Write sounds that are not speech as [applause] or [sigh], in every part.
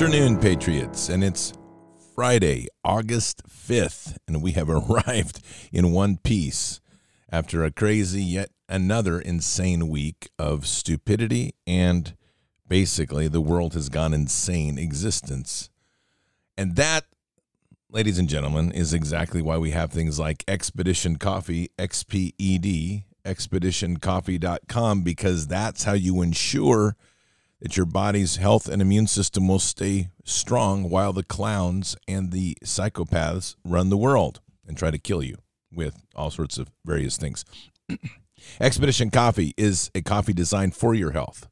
Afternoon, Patriots. And it's Friday, August 5th, and we have [laughs] arrived in one piece after a crazy yet another insane week of stupidity and basically the world has gone insane existence. And that, ladies and gentlemen, is exactly why we have things like Expedition Coffee, XPED, expeditioncoffee.com, because that's how you ensure that your body's health and immune system will stay strong while the clowns and the psychopaths run the world and try to kill you with all sorts of various things. [clears throat] Expedition Coffee is a coffee designed for your health.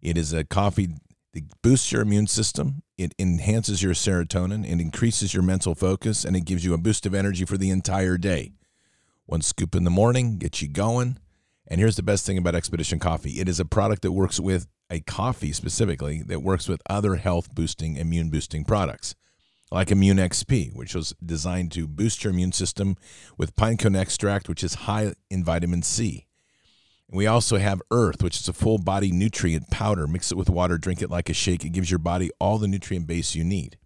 It is a coffee that boosts your immune system, it enhances your serotonin, it increases your mental focus, and it gives you a boost of energy for the entire day. One scoop in the morning gets you going. And here's the best thing about Expedition Coffee it is a product that works with a coffee specifically that works with other health boosting, immune boosting products, like Immune XP, which was designed to boost your immune system with pine cone extract, which is high in vitamin C. We also have Earth, which is a full body nutrient powder. Mix it with water, drink it like a shake. It gives your body all the nutrient base you need.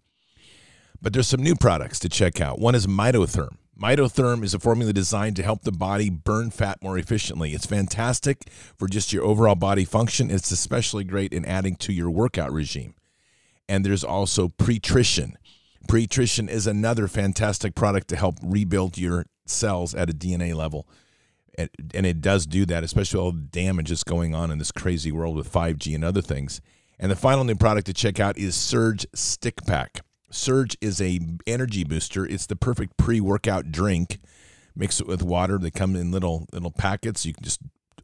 But there's some new products to check out. One is Mitotherm. Mitotherm is a formula designed to help the body burn fat more efficiently. It's fantastic for just your overall body function. It's especially great in adding to your workout regime. And there's also Pretrition. Pretrition is another fantastic product to help rebuild your cells at a DNA level. And it does do that, especially all the damage that's going on in this crazy world with 5G and other things. And the final new product to check out is Surge Stick Pack. Surge is a energy booster. It's the perfect pre-workout drink. Mix it with water. They come in little little packets. You can just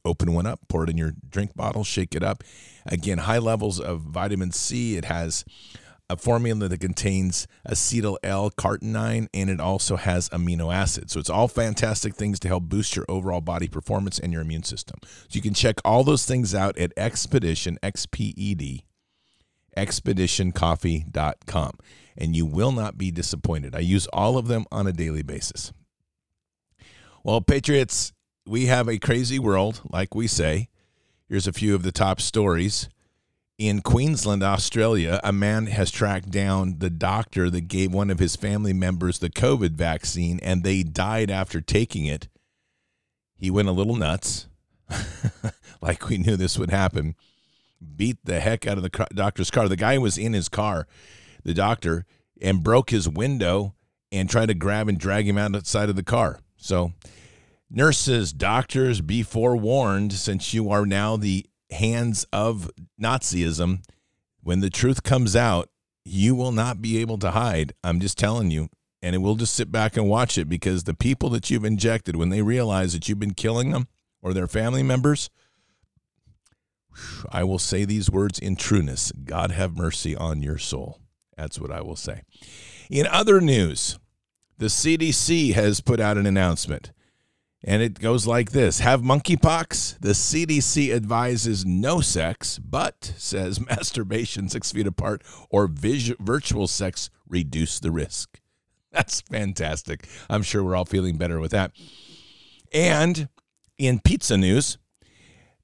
open one up, pour it in your drink bottle, shake it up. Again, high levels of vitamin C. It has a formula that contains acetyl L-carnitine and it also has amino acids. So it's all fantastic things to help boost your overall body performance and your immune system. So you can check all those things out at Expedition X P E D expeditioncoffee.com and you will not be disappointed. I use all of them on a daily basis. Well, Patriots, we have a crazy world, like we say. Here's a few of the top stories. In Queensland, Australia, a man has tracked down the doctor that gave one of his family members the COVID vaccine and they died after taking it. He went a little nuts, [laughs] like we knew this would happen. Beat the heck out of the doctor's car. The guy was in his car the doctor and broke his window and tried to grab and drag him outside of the car. So, nurses, doctors, be forewarned since you are now the hands of Nazism. When the truth comes out, you will not be able to hide. I'm just telling you. And it will just sit back and watch it because the people that you've injected, when they realize that you've been killing them or their family members, I will say these words in trueness God have mercy on your soul. That's what I will say. In other news, the CDC has put out an announcement, and it goes like this Have monkeypox? The CDC advises no sex, but says [laughs] masturbation six feet apart or vis- virtual sex reduce the risk. [laughs] That's fantastic. I'm sure we're all feeling better with that. And in pizza news,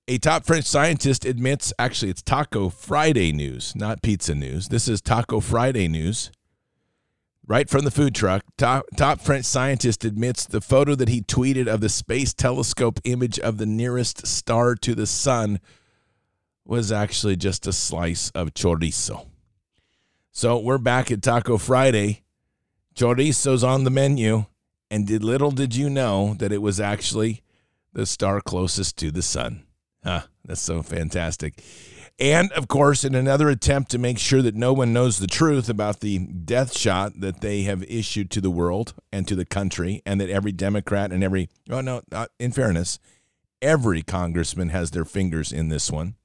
a top French scientist admits, actually, it's Taco Friday news, not pizza news. This is Taco Friday news. Right from the food truck, top, top French scientist admits the photo that he tweeted of the space telescope image of the nearest star to the sun was actually just a slice of chorizo. So we're back at Taco Friday. Chorizo's on the menu. And did little did you know that it was actually the star closest to the sun. Huh, that's so fantastic. And of course, in another attempt to make sure that no one knows the truth about the death shot that they have issued to the world and to the country, and that every Democrat and every, oh no, uh, in fairness, every congressman has their fingers in this one.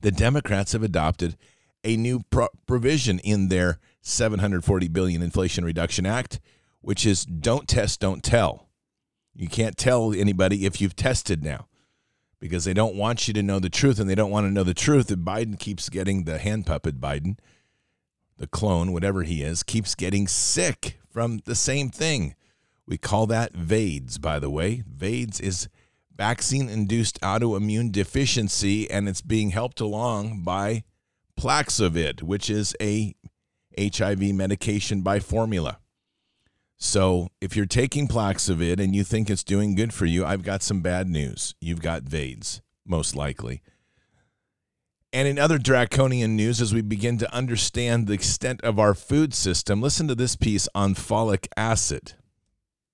The Democrats have adopted a new pro- provision in their 740 billion Inflation Reduction Act, which is don't test, don't tell. You can't tell anybody if you've tested now because they don't want you to know the truth and they don't want to know the truth that Biden keeps getting the hand puppet Biden, the clone, whatever he is, keeps getting sick from the same thing. We call that VAIDS, by the way. VAIDS is vaccine induced autoimmune deficiency, and it's being helped along by Plaxovid, which is a HIV medication by formula. So if you're taking Plaxovid and you think it's doing good for you, I've got some bad news. You've got VAIDS, most likely. And in other draconian news, as we begin to understand the extent of our food system, listen to this piece on folic acid.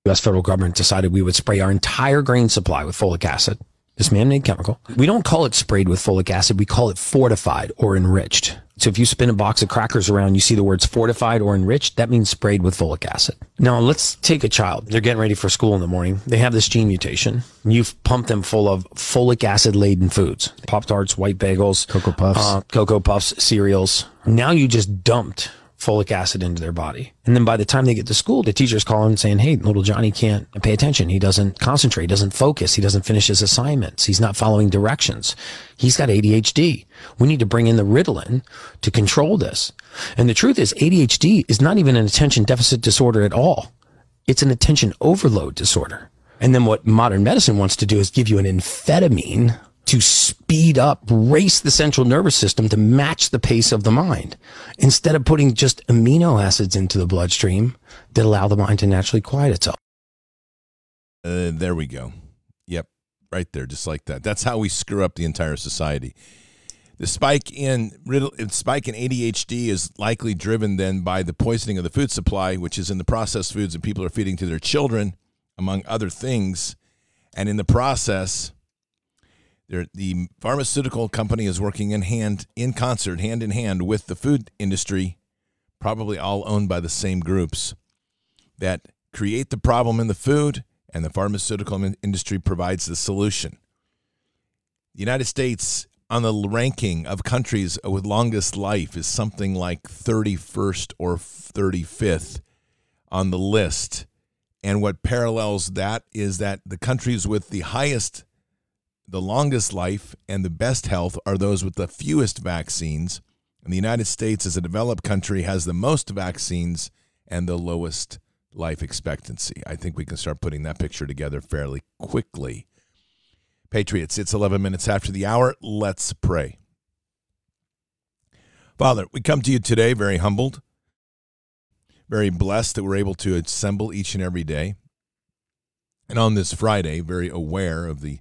U.S. federal government decided we would spray our entire grain supply with folic acid, this man-made chemical. We don't call it sprayed with folic acid. We call it fortified or enriched. So if you spin a box of crackers around, you see the words fortified or enriched, that means sprayed with folic acid. Now let's take a child. They're getting ready for school in the morning. They have this gene mutation. You've pumped them full of folic acid laden foods, Pop Tarts, white bagels, Cocoa Puffs, uh, Cocoa Puffs, cereals. Now you just dumped folic acid into their body. And then by the time they get to school, the teacher's calling saying, Hey, little Johnny can't pay attention. He doesn't concentrate, he doesn't focus. He doesn't finish his assignments. He's not following directions. He's got ADHD. We need to bring in the Ritalin to control this. And the truth is ADHD is not even an attention deficit disorder at all. It's an attention overload disorder. And then what modern medicine wants to do is give you an amphetamine to speed up, race the central nervous system to match the pace of the mind instead of putting just amino acids into the bloodstream that allow the mind to naturally quiet itself. Uh, there we go. Yep, right there, just like that. That's how we screw up the entire society. The spike in spike in ADHD is likely driven then by the poisoning of the food supply, which is in the processed foods that people are feeding to their children, among other things. And in the process, the pharmaceutical company is working in hand, in concert, hand in hand with the food industry, probably all owned by the same groups that create the problem in the food, and the pharmaceutical industry provides the solution. The United States, on the ranking of countries with longest life, is something like 31st or 35th on the list. And what parallels that is that the countries with the highest the longest life and the best health are those with the fewest vaccines. And the United States, as a developed country, has the most vaccines and the lowest life expectancy. I think we can start putting that picture together fairly quickly. Patriots, it's 11 minutes after the hour. Let's pray. Father, we come to you today very humbled, very blessed that we're able to assemble each and every day. And on this Friday, very aware of the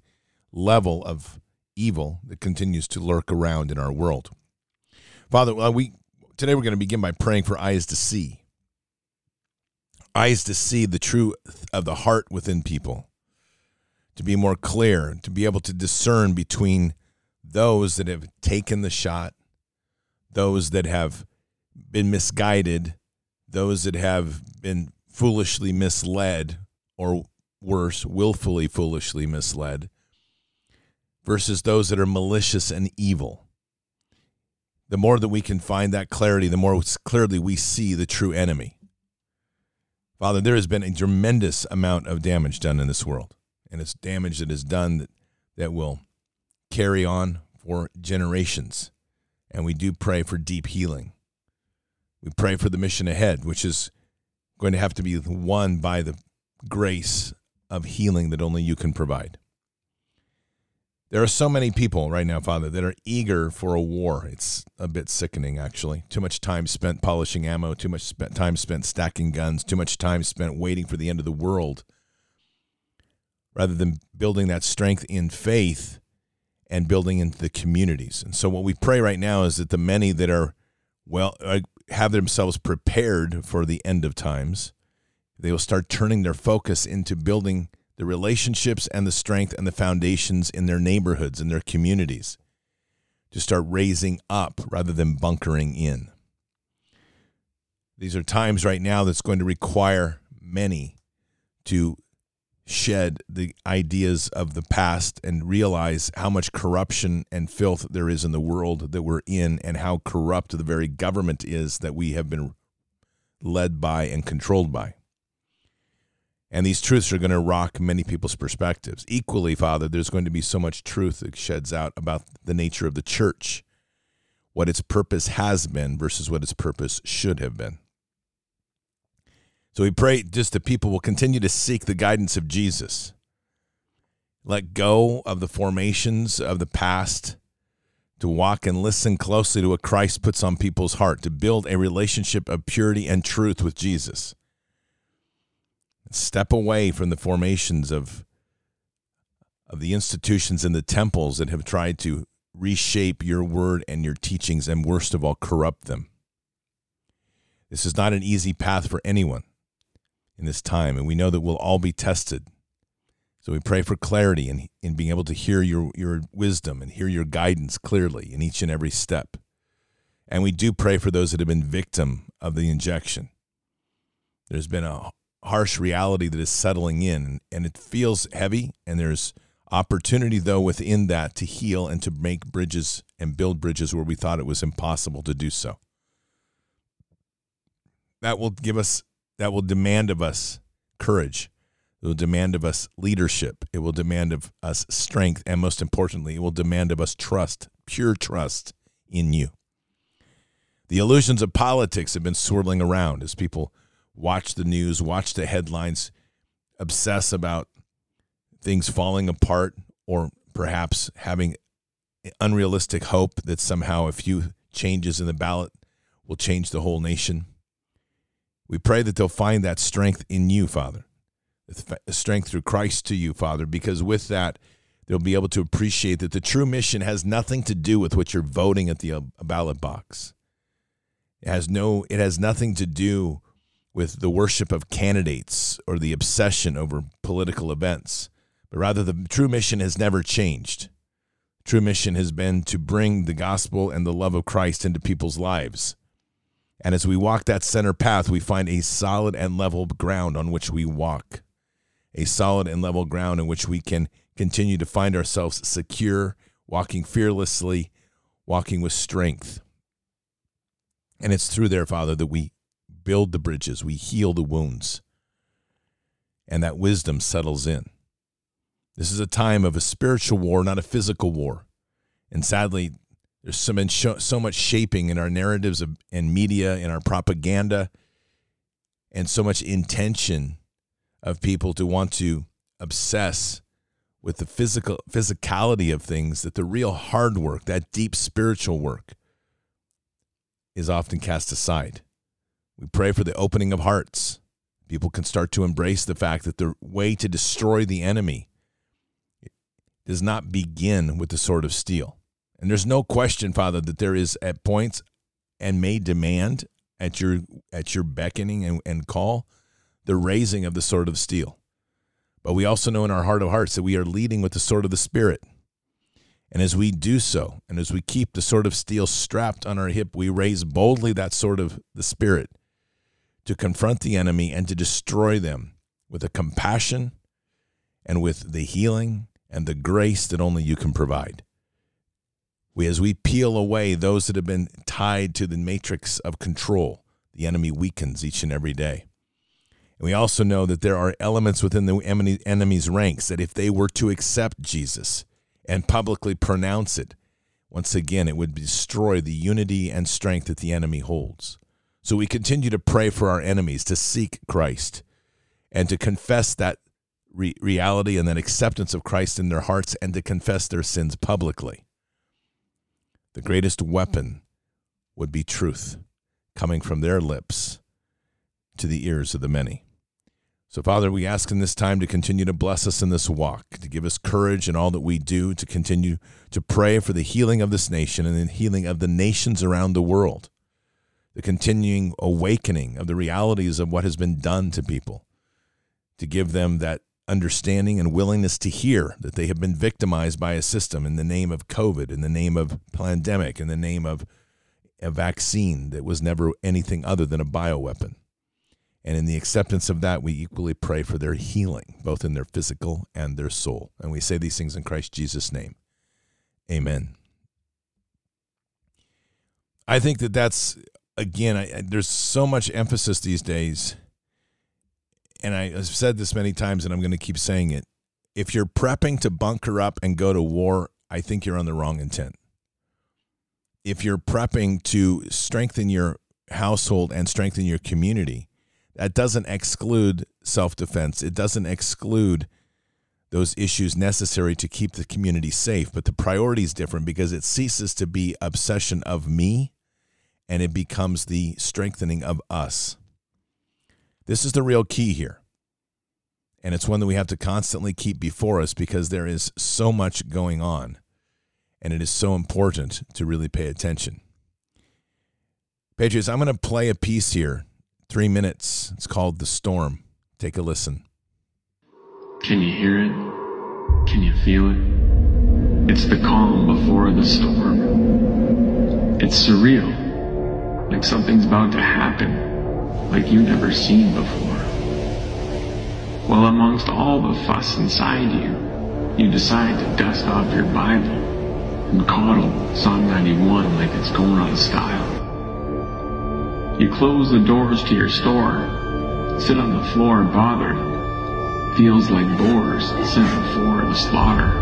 level of evil that continues to lurk around in our world. Father, well, we today we're going to begin by praying for eyes to see. Eyes to see the truth of the heart within people. To be more clear, to be able to discern between those that have taken the shot, those that have been misguided, those that have been foolishly misled, or worse, willfully foolishly misled, versus those that are malicious and evil. The more that we can find that clarity, the more clearly we see the true enemy. Father, there has been a tremendous amount of damage done in this world, and it's damage that is done that, that will carry on for generations. And we do pray for deep healing. We pray for the mission ahead, which is going to have to be won by the grace of healing that only you can provide. There are so many people right now, Father, that are eager for a war. It's a bit sickening, actually. Too much time spent polishing ammo, too much time spent stacking guns, too much time spent waiting for the end of the world rather than building that strength in faith and building into the communities. And so, what we pray right now is that the many that are, well, uh, have themselves prepared for the end of times, they will start turning their focus into building the relationships and the strength and the foundations in their neighborhoods and their communities to start raising up rather than bunkering in. These are times right now that's going to require many to shed the ideas of the past and realize how much corruption and filth there is in the world that we're in and how corrupt the very government is that we have been led by and controlled by. And these truths are going to rock many people's perspectives. Equally, Father, there's going to be so much truth that sheds out about the nature of the church, what its purpose has been versus what its purpose should have been. So we pray just that people will continue to seek the guidance of Jesus. Let go of the formations of the past to walk and listen closely to what Christ puts on people's heart, to build a relationship of purity and truth with Jesus. Step away from the formations of, of the institutions and the temples that have tried to reshape your word and your teachings, and worst of all, corrupt them. This is not an easy path for anyone in this time, and we know that we'll all be tested. So we pray for clarity and in, in being able to hear your, your wisdom and hear your guidance clearly in each and every step. And we do pray for those that have been victim of the injection. There's been a harsh reality that is settling in, and it feels heavy, and there's opportunity, though, within that to heal and to make bridges and build bridges where we thought it was impossible to do so. That will give us, that will demand of us courage it will demand of us leadership. It will demand of us strength. And most importantly, it will demand of us trust, pure trust in you. The illusions of politics have been swirling around as people watch the news, watch the headlines, obsess about things falling apart, or perhaps having unrealistic hope that somehow a few changes in the ballot will change the whole nation. We pray that they'll find that strength in you, Father strength through Christ to you, Father, because with that, they'll be able to appreciate that the true mission has nothing to do with what you're voting at the uh, ballot box. It has no it has nothing to do with the worship of candidates or the obsession over political events, but rather the true mission has never changed. True mission has been to bring the gospel and the love of Christ into people's lives. And as we walk that center path, we find a solid and level ground on which we walk a solid and level ground in which we can continue to find ourselves secure, walking fearlessly, walking with strength. And it's through there, Father, that we build the bridges, we heal the wounds, and that wisdom settles in. This is a time of a spiritual war, not a physical war. And sadly, there's so, so much shaping in our narratives of, and media, in our propaganda, and so much intention of people to want to obsess with the physical physicality of things that the real hard work, that deep spiritual work, is often cast aside. We pray for the opening of hearts. People can start to embrace the fact that the way to destroy the enemy does not begin with the sword of steel. And there's no question, Father, that there is at points and may demand at your at your beckoning and, and call the raising of the sword of steel. But we also know in our heart of hearts that we are leading with the sword of the Spirit. And as we do so, and as we keep the sword of steel strapped on our hip, we raise boldly that sword of the Spirit to confront the enemy and to destroy them with a compassion and with the healing and the grace that only you can provide. We, as we peel away those that have been tied to the matrix of control, the enemy weakens each and every day. And we also know that there are elements within the enemy's ranks that if they were to accept Jesus and publicly pronounce it, once again, it would destroy the unity and strength that the enemy holds. So we continue to pray for our enemies to seek Christ and to confess that re- reality and that acceptance of Christ in their hearts and to confess their sins publicly. The greatest weapon would be truth coming from their lips to the ears of the many. So, Father, we ask in this time to continue to bless us in this walk, to give us courage in all that we do, to continue to pray for the healing of this nation and the healing of the nations around the world, the continuing awakening of the realities of what has been done to people, to give them that understanding and willingness to hear that they have been victimized by a system in the name of COVID, in the name of pandemic, in the name of a vaccine that was never anything other than a bioweapon. And in the acceptance of that, we equally pray for their healing, both in their physical and their soul. And we say these things in Christ Jesus' name. Amen. I think that that's, again, I, there's so much emphasis these days. And I, I've said this many times, and I'm going to keep saying it. If you're prepping to bunker up and go to war, I think you're on the wrong intent. If you're prepping to strengthen your household and strengthen your community, that doesn't exclude self defense. It doesn't exclude those issues necessary to keep the community safe. But the priority is different because it ceases to be obsession of me and it becomes the strengthening of us. This is the real key here. And it's one that we have to constantly keep before us because there is so much going on. And it is so important to really pay attention. Patriots, I'm going to play a piece here, three minutes. It's called The Storm. Take a listen. Can you hear it? Can you feel it? It's the calm before the storm. It's surreal, like something's about to happen, like you've never seen before. Well, amongst all the fuss inside you, you decide to dust off your Bible and coddle Psalm 91 like it's going of style. You close the doors to your store, sit on the floor bothered, feels like boars sent before the slaughter.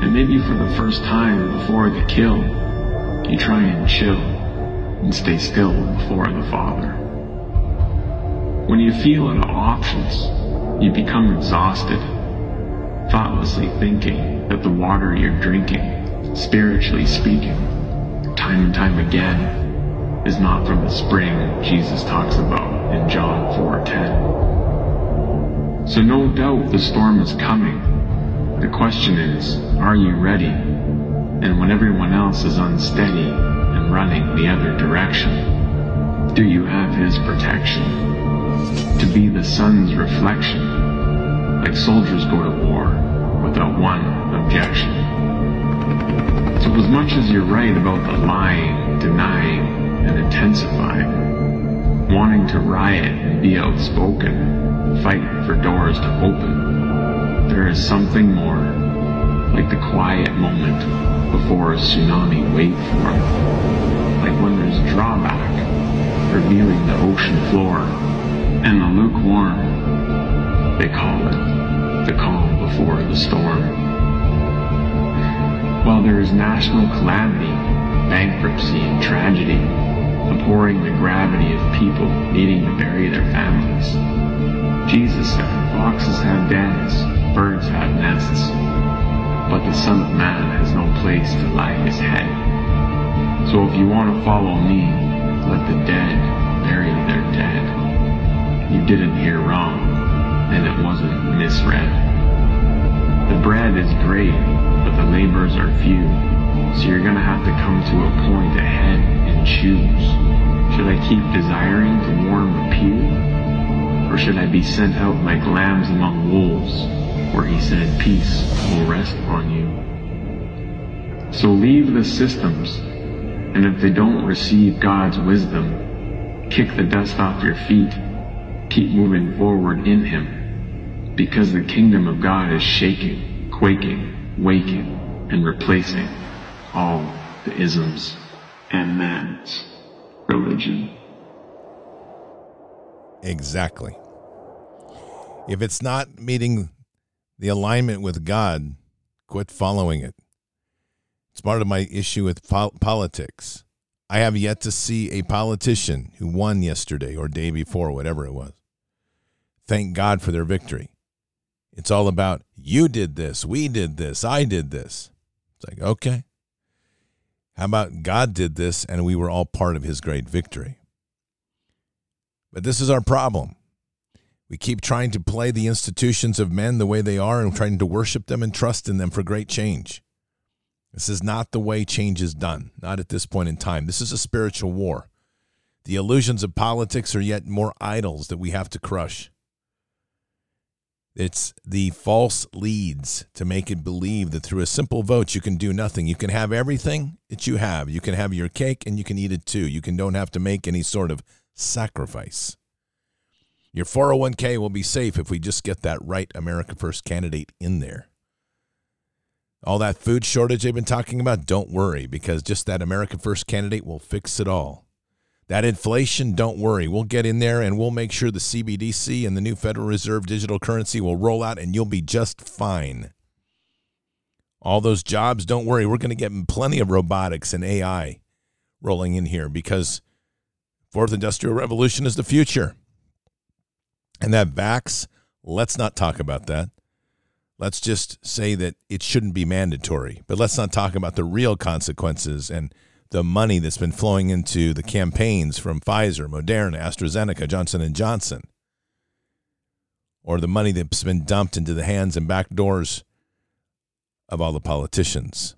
And maybe for the first time before the kill, you try and chill and stay still before the Father. When you feel out of options, you become exhausted, thoughtlessly thinking that the water you're drinking, spiritually speaking, time and time again, is not from the spring Jesus talks about in John 4:10. So no doubt the storm is coming. The question is, are you ready? And when everyone else is unsteady and running the other direction, do you have his protection? To be the sun's reflection, like soldiers go to war without one objection. So as much as you're right about the lying, denying, and intensifying, wanting to riot and be outspoken, fighting for doors to open. There is something more, like the quiet moment before a tsunami wave forms, like when there's drawback, revealing the ocean floor, and the lukewarm, they call it the calm before the storm. While there is national calamity, bankruptcy, and tragedy, abhorring the gravity of people needing to bury their families, Jesus said, Foxes have dens, birds have nests, but the Son of Man has no place to lie his head. So if you want to follow me, let the dead bury their dead. You didn't hear wrong, and it wasn't misread. The bread is great, but the labors are few, so you're gonna have to come to a point ahead and choose. Should I keep desiring to warm a pew? Or should I be sent out like lambs among wolves, where he said, Peace will rest on you? So leave the systems, and if they don't receive God's wisdom, kick the dust off your feet, keep moving forward in Him, because the kingdom of God is shaking, quaking, waking, and replacing all the isms and man's religion. Exactly. If it's not meeting the alignment with God, quit following it. It's part of my issue with politics. I have yet to see a politician who won yesterday or day before, whatever it was. Thank God for their victory. It's all about you did this, we did this, I did this. It's like, okay. How about God did this and we were all part of his great victory? But this is our problem. We keep trying to play the institutions of men the way they are and trying to worship them and trust in them for great change. This is not the way change is done, not at this point in time. This is a spiritual war. The illusions of politics are yet more idols that we have to crush. It's the false leads to make it believe that through a simple vote you can do nothing. You can have everything that you have. You can have your cake and you can eat it too. You can don't have to make any sort of sacrifice. Your 401k will be safe if we just get that right America First candidate in there. All that food shortage they've been talking about, don't worry, because just that America First candidate will fix it all. That inflation, don't worry. We'll get in there and we'll make sure the CBDC and the new Federal Reserve digital currency will roll out and you'll be just fine. All those jobs, don't worry. We're going to get plenty of robotics and AI rolling in here because fourth industrial revolution is the future. And that vax, let's not talk about that. let's just say that it shouldn't be mandatory. But let's not talk about the real consequences and the money that's been flowing into the campaigns from Pfizer, Moderna, AstraZeneca, Johnson and Johnson, or the money that's been dumped into the hands and back doors of all the politicians.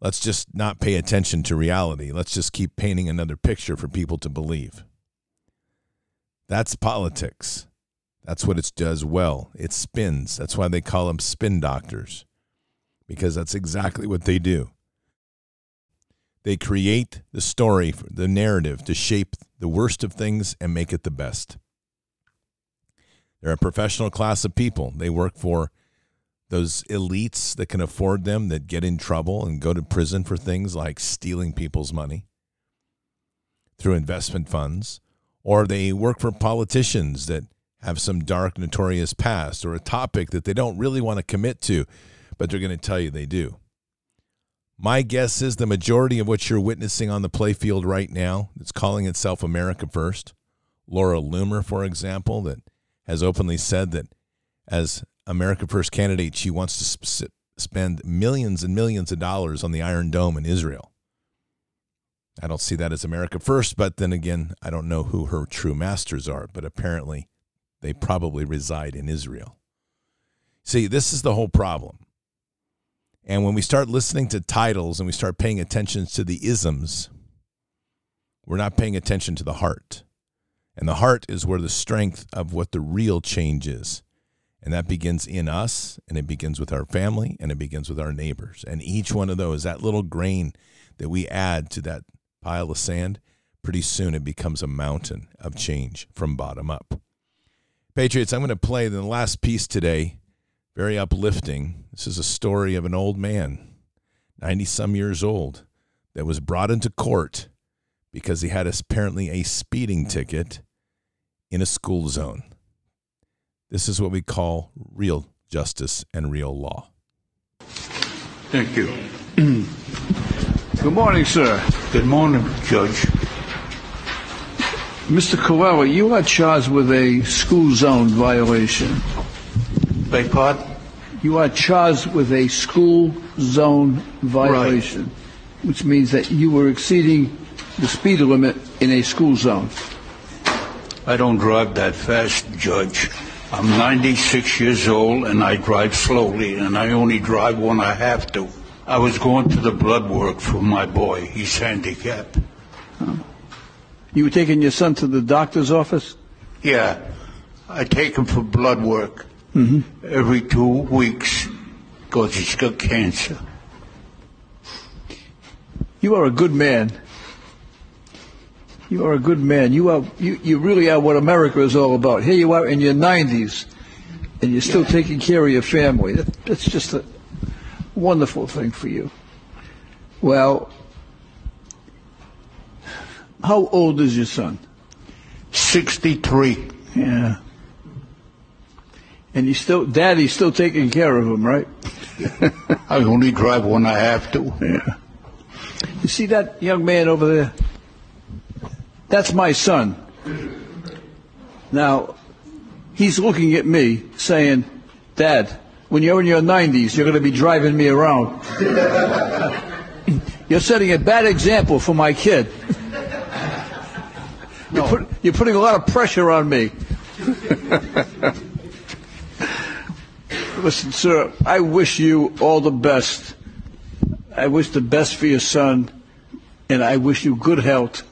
Let's just not pay attention to reality. Let's just keep painting another picture for people to believe. That's politics. That's what it does well. It spins. That's why they call them spin doctors, because that's exactly what they do. They create the story, the narrative to shape the worst of things and make it the best. They're a professional class of people. They work for those elites that can afford them, that get in trouble and go to prison for things like stealing people's money through investment funds, or they work for politicians that have some dark, notorious past or a topic that they don't really want to commit to, but they're going to tell you they do. My guess is the majority of what you're witnessing on the playfield right now, it's calling itself America First. Laura Loomer, for example, that has openly said that as America First candidate, she wants to sp- spend millions and millions of dollars on the Iron Dome in Israel. I don't see that as America First, but then again, I don't know who her true masters are, but apparently they probably reside in Israel. See, this is the whole problem. And when we start listening to titles and we start paying attention to the isms, we're not paying attention to the heart. And the heart is where the strength of what the real change is. And that begins in us, and it begins with our family, and it begins with our neighbors. And each one of those, that little grain that we add to that pile of sand, pretty soon it becomes a mountain of change from bottom up. Patriots, I'm going to play the last piece today. Very uplifting. This is a story of an old man, 90 some years old, that was brought into court because he had apparently a speeding ticket in a school zone. This is what we call real justice and real law. Thank you. [clears throat] Good morning, sir. Good morning, Judge. Mr. Carrera, you are charged with a school zone violation. Beg pardon? You are charged with a school zone violation, which means that you were exceeding the speed limit in a school zone. I don't drive that fast, Judge. I'm 96 years old and I drive slowly and I only drive when I have to. I was going to the blood work for my boy. He's handicapped. You were taking your son to the doctor's office? Yeah, I take him for blood work mm-hmm. every two weeks because he's got cancer. You are a good man. You are a good man. You are you, you really are what America is all about. Here you are in your 90s, and you're still taking care of your family. That, that's just a wonderful thing for you. Well, how old is your son? 63. Yeah. And he's still, Daddy's still taking care of him, right? [laughs] I only drive when I have to. Yeah. You see that young man over there? That's my son. Now, he's looking at me saying, Dad, when you're in your 90s, you're going to be driving me around. [laughs] you're setting a bad example for my kid. You're, put, you're putting a lot of pressure on me. Listen, sir, I wish you all the best. I wish the best for your son, and I wish you good health.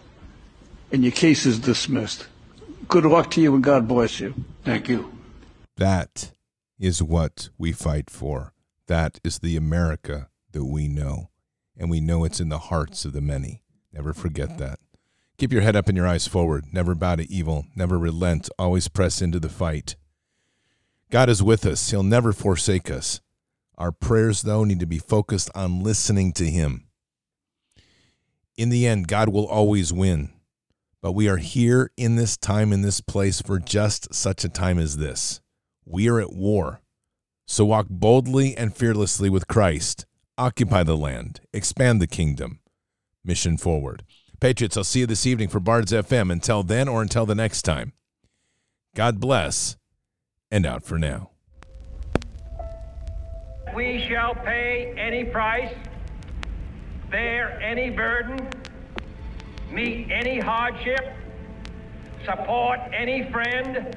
And your case is dismissed. Good luck to you, and God bless you. Thank you. That is what we fight for. That is the America that we know. And we know it's in the hearts of the many. Never forget mm-hmm. that. Keep your head up and your eyes forward. Never bow to evil. Never relent. Always press into the fight. God is with us. He'll never forsake us. Our prayers, though, need to be focused on listening to Him. In the end, God will always win. But we are here in this time, in this place, for just such a time as this. We are at war. So walk boldly and fearlessly with Christ. Occupy the land. Expand the kingdom. Mission forward. Patriots, I'll see you this evening for Bards FM. Until then or until the next time, God bless and out for now. we shall pay any price, bear any burden, meet any hardship, support any friend,